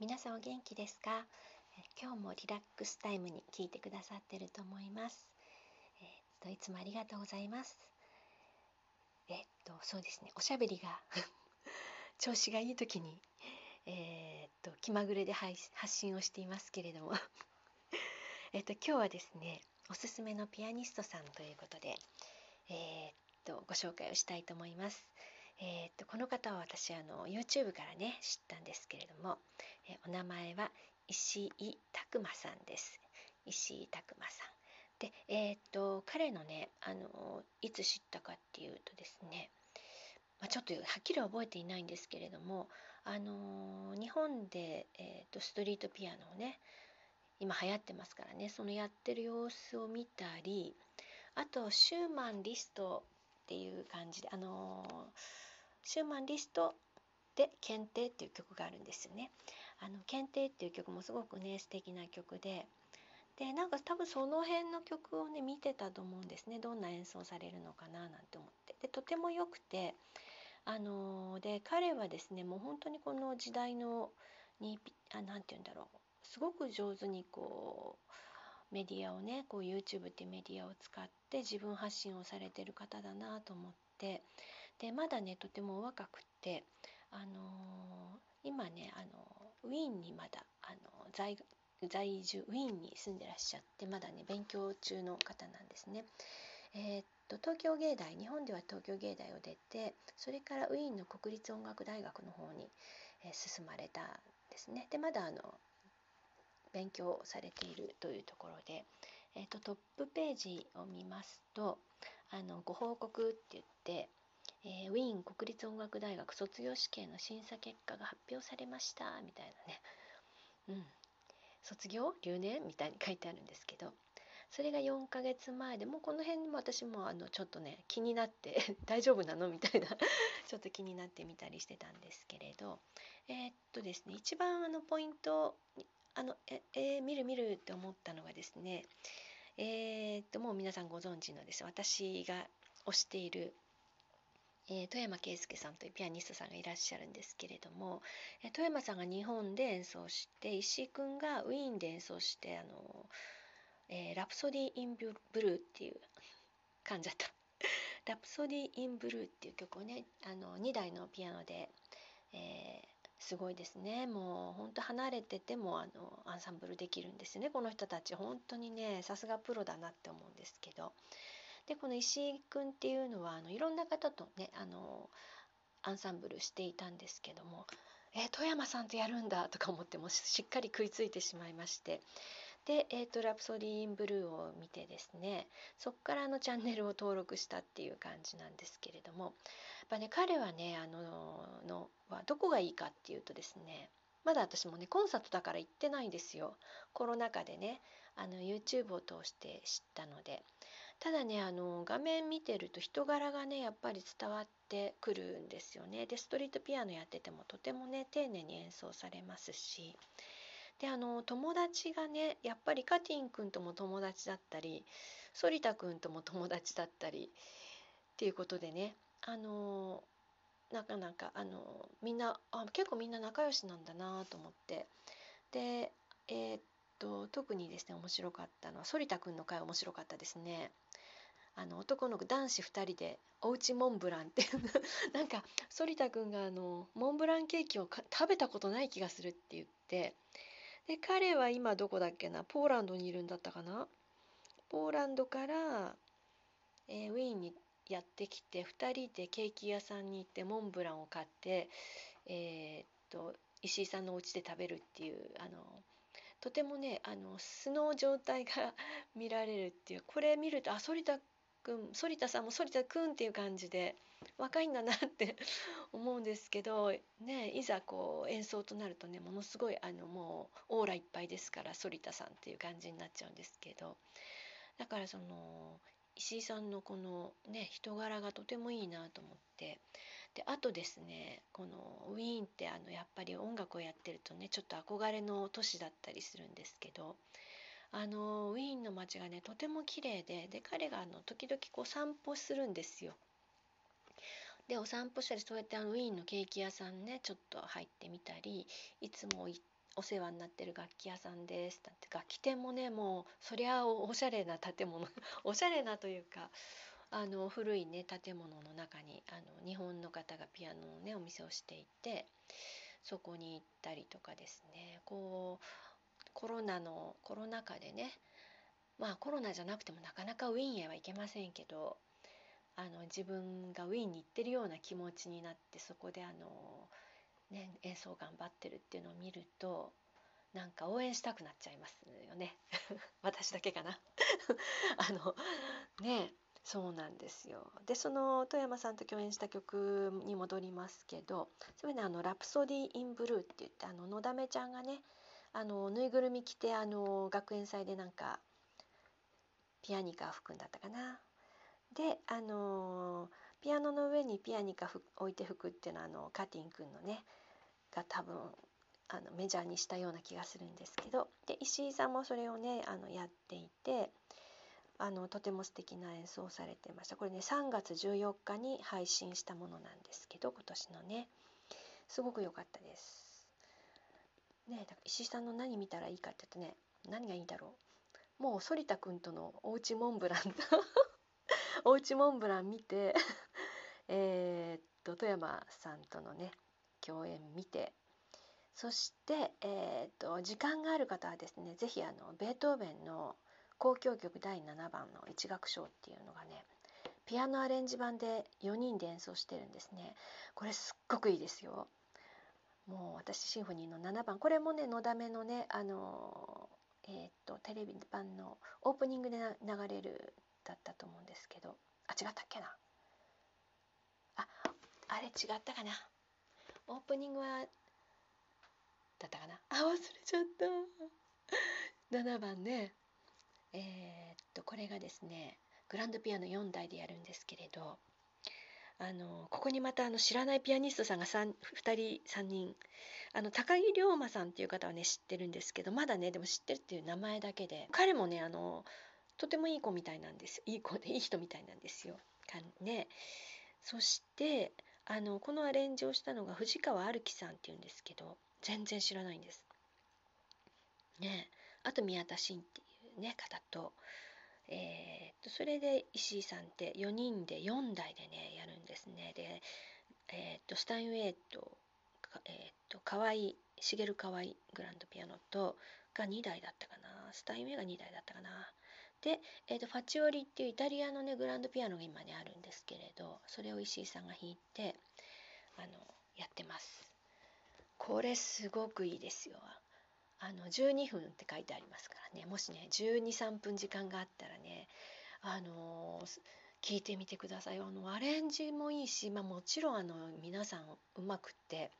皆さんお元気ですか？今日もリラックスタイムに聞いてくださってると思います。えー、っといつもありがとうございます。えー、っとそうですね。おしゃべりが 調子がいい時にえー、っと気まぐれで発信をしていますけれども。えっと今日はですねおすすめのピアニストさんということでえっとご紹介をしたいと思います。えー、っとこの方は私あの YouTube からね知ったんですけれども、えお名前は石井拓磨さんです。石井拓磨さん。で、えー、っと彼のねあのいつ知ったかっていうとですね、まあ、ちょっとはっきり覚えていないんですけれどもあの日本で、えー、っとストリートピアノをね今流行ってますからねそのやってる様子を見たりあとシューマンリストっていう感じであのシューマンリストで「検定」っていう曲があるんですよね。あの検定っていう曲もすごくね素敵な曲で。でなんか多分その辺の曲をね見てたと思うんですね。どんな演奏されるのかななんて思って。でとても良くてあので彼はですねもう本当にこの時代のにあなんて言うんだろう。すごく上手にこうメディアをねこう YouTube ってメディアを使って自分発信をされてる方だなと思ってでまだねとても若くってあのー、今ねあのウィーンにまだあの在在住ウィーンに住んでらっしゃってまだね勉強中の方なんですね。えー、っと東京芸大日本では東京芸大を出てそれからウィーンの国立音楽大学の方に、えー、進まれたんですね。でまだあの勉強されているというところで、えーと、トップページを見ますとあのご報告って言って、えー、ウィーン国立音楽大学卒業試験の審査結果が発表されましたみたいなね、うん、卒業留年みたいに書いてあるんですけどそれが4ヶ月前でもうこの辺も私もあのちょっとね気になって 大丈夫なの？みたいな ちょっと気になってみたりしてたんですけれどえー、っとですね一番あのポイントあのええー、見る見るって思ったのがですねえー、っともう皆さんご存知のです。私が推しているえー、富山圭介さんというピアニストさんがいらっしゃるんですけれども、え、富山さんが日本で演奏して石井君がウィーンで演奏してあの、えー、ラプソディ・イン・ブルーっていう感じだった。ラプソディ・イン・ブルーっていう曲をねあの2台のピアノで、えー、すごいですね。もうほんと離れててもあのアンサンブルできるんですね。この人たち。本当にねさすがプロだなって思うんですけど。でこの石井君っていうのはあのいろんな方とねあのアンサンブルしていたんですけどもえ富山さんとやるんだとか思ってもしっかり食いついてしまいまして。で、えーと、ラプソディー・イン・ブルーを見てですねそこからのチャンネルを登録したっていう感じなんですけれどもやっぱね彼はねあののはどこがいいかっていうとですねまだ私もねコンサートだから行ってないんですよ。コロナ禍でねあの YouTube を通して知ったので。ただねあの画面見てると人柄がねやっぱり伝わってくるんですよね。でストリートピアノやっててもとてもね丁寧に演奏されますし。であの友達がねやっぱりカティン君とも友達だったり反田君とも友達だったりっていうことでねあのなかなかあのみんなあ結構みんな仲良しなんだなと思ってでえー、っと特にですね面白かったのは反田君の回面白かったですね。あの男の子男子2人でおうちモンブランって なんか反田君があのモンブランケーキを食べたことない気がするって言ってで彼は今どこだっけな？ポーランドにいるんだったかな？ポーランドから、えー、ウィーンにやってきて2人でケーキ屋さんに行ってモンブランを買って、えー、っと石井さんのお家で食べるっていうあのとてもねあの素の状態が 見られるっていう。これ見るとあ反田君反田さんも反田君っていう感じで若いんだなって 思うんですけど、ね、いざこう演奏となるとねものすごいあのもうオーラいっぱいですから反田さんっていう感じになっちゃうんですけど。だからその石井さんのこのね人柄がとてもいいなと思って。であとですねこのウィーンってあのやっぱり音楽をやってるとねちょっと憧れの都市だったりするんですけど。あのウィーンの街がねとても綺麗でで彼があの時々こう散歩するんですよ。でお散歩したりそうやってあのウィーンのケーキ屋さんねちょっと入ってみたりいつもお世話になってる楽器屋さんです」だって楽器店もねもうそりゃおしゃれな建物 おしゃれなというかあの古いね建物の中にあの日本の方がピアノのねお店をしていてそこに行ったりとかですねこうコロナのコロナ禍でねまあコロナじゃなくてもなかなかウィーンへは行けませんけどあの自分がウィーンに行ってるような気持ちになってそこであの、ね、演奏頑張ってるっていうのを見るとなんか応援したくなっちゃいますよね。私だけかな。あのねそうなんですよ。でその富山さんと共演した曲に戻りますけどそれねあの「ラプソディ・イン・ブルー」って言ってあののだめちゃんがねあのぬいぐるみ着てあの学園祭でなんかピアニカ吹くんだったかな。であのピアノの上にピアニカ置いて吹くっていうのはあのカティン君のねが多分あのメジャーにしたような気がするんですけどで石井さんもそれをねあのやっていてあのとても素敵な演奏をされてましたこれね3月14日に配信したものなんですけど今年のねすごく良かったです。ねだから石井さんの何見たらいいかって言うとね何がいいだろう。もう反田君とのおうちモンブラン おうちモンブラン見て えっと富山さんとのね共演見てそして、えー、っと時間がある方はですね是非あのベートーベンの交響曲第7番の一楽章っていうのがねピアノアレンジ版で4人で演奏してるんですね。これすっごくいいですよ。もう私シンフォニーの7番。これもねのだめのねあのえー、っとテレビ版のオープニングで流れるだったと思うんですけど。あ違ったっけな。ああれ違ったかな。オープニングはだったかな。あ忘れちゃった。7番ね。えー、っとこれがですねグランドピアノ4台でやるんですけれど。あのここにまたあの知らないピアニストさんが 2, 人3人あの高木龍馬さんっていう方はね知ってるんですけどまだねでも知ってるっていう名前だけで彼もねあのとてもいい子みたいなんですいい子でいい人みたいなんですよ。ね、そしてあのこのアレンジをしたのが藤川歩樹さんっていうんですけど全然知らないんです。ねあと宮田真っていうね方とえー、とそれで石井さんって4人で4台でねやるんですね。で、えー、とスタインウェイと,、えー、と河合茂河合グランドピアノとが2台だったかな。スタインウェイが2台だったかな。で、えー、とファチオリっていうイタリアのねグランドピアノが今ねあるんですけれどそれを石井さんが弾いてあのやってます。これすごくいいですよ。あの12分って書いてありますからね。もしね123分時間があったらねあの聞いてみてください。あのアレンジもいいし、まあ、もちろんあの皆さんうまくって。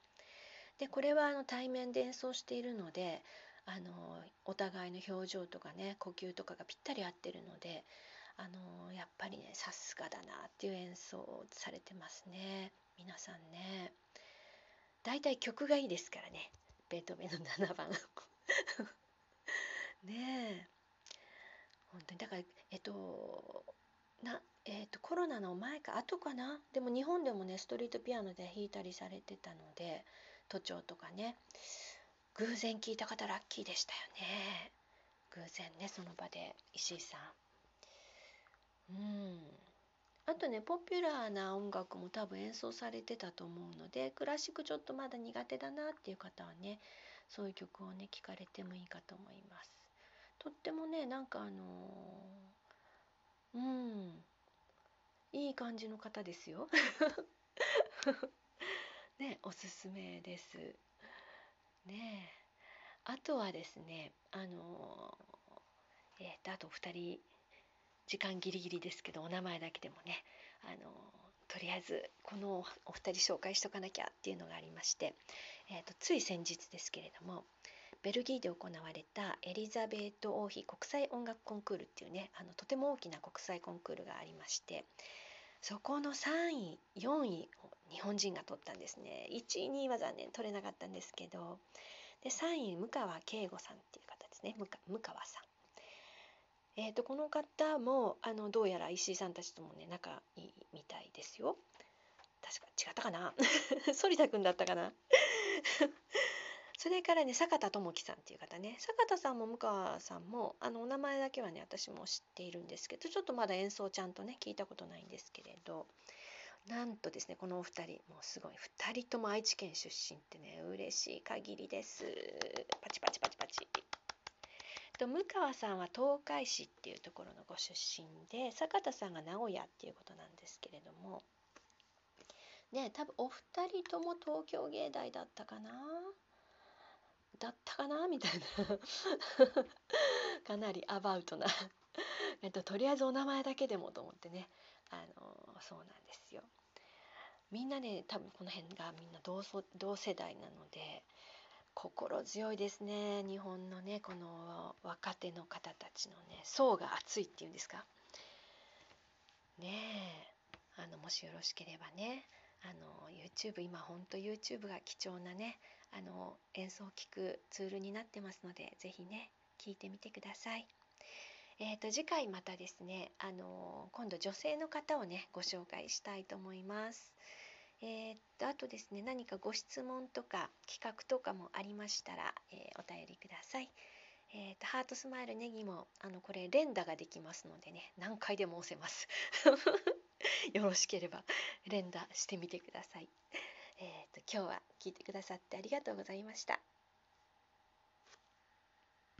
でこれはあの対面で演奏しているのであのお互いの表情とかね呼吸とかがぴったり合ってるのであのやっぱりねさすがだなっていう演奏をされてますね。皆さんね。だいたい曲がいいですからね。ベートーベンの7番。ねえ。本当にだからえっとなえっとコロナの前か後かな？でも日本でもねストリートピアノで弾いたりされてたので都庁とかね。偶然聞いた方ラッキーでしたよね。偶然ねその場で石井さん。うん。あとねポピュラーな音楽も多分演奏されてたと思うのでクラシックちょっとまだ苦手だなっていう方はねそういう曲をね聴かれてもいいかと思います。とってもねなんかあのー、うんいい感じの方ですよ。ねおすすめです。ねあとはですねあのー、えっ、ー、とあと2人時間ギリギリですけどお名前だけでもねあのとりあえずこのお二人紹介しとかなきゃっていうのがありまして、えーと、つい先日ですけれどもベルギーで行われたエリザベート王妃国際音楽コンクールっていうねあのとても大きな国際コンクールがありましてそこの3位4位を日本人が取ったんですね。1位2位は残念取れなかったんですけどで3位向川圭吾さんっていう方ですね。向川さん。えーと、この方もあのどうやら石井さんたちともね仲いいみたいですよ。確か違ったかな？反田君だったかな？それからね坂田智樹さんっていう方ね。坂田さんも向川さんもあのお名前だけはね私も知っているんですけどちょっとまだ演奏ちゃんとね聞いたことないんですけれどなんとですねこのお二人もうすごい。2人とも愛知県出身ってね嬉しい限りです。パチパチパチパチ。と向川さんは東海市っていうところのご出身で坂田さんが名古屋っていうことなんですけれども。ね多分お二人とも東京芸大だったかな？だったかな？みたいな。かなりアバウトな。えっと、とりあえずお名前だけでもと思ってね。あのそうなんですよ。みんなね多分この辺がみんな同同世代なので心強いですね日本のねこの若手の方たちのね層が厚いっていうんですかねえあのもしよろしければねあの YouTube 今ほんと YouTube が貴重なねあの演奏を聴くツールになってますので是非ね聞いてみてください。えーと、次回またですね、あの今度女性の方をねご紹介したいと思います。えー、あとですね何かご質問とか企画とかもありましたら、えー、お便りください。えーと、ハートスマイルネギもあのこれ連打ができますのでね何回でも押せます。よろしければ連打してみてください。えーと今日は聞いてくださってありがとうございました。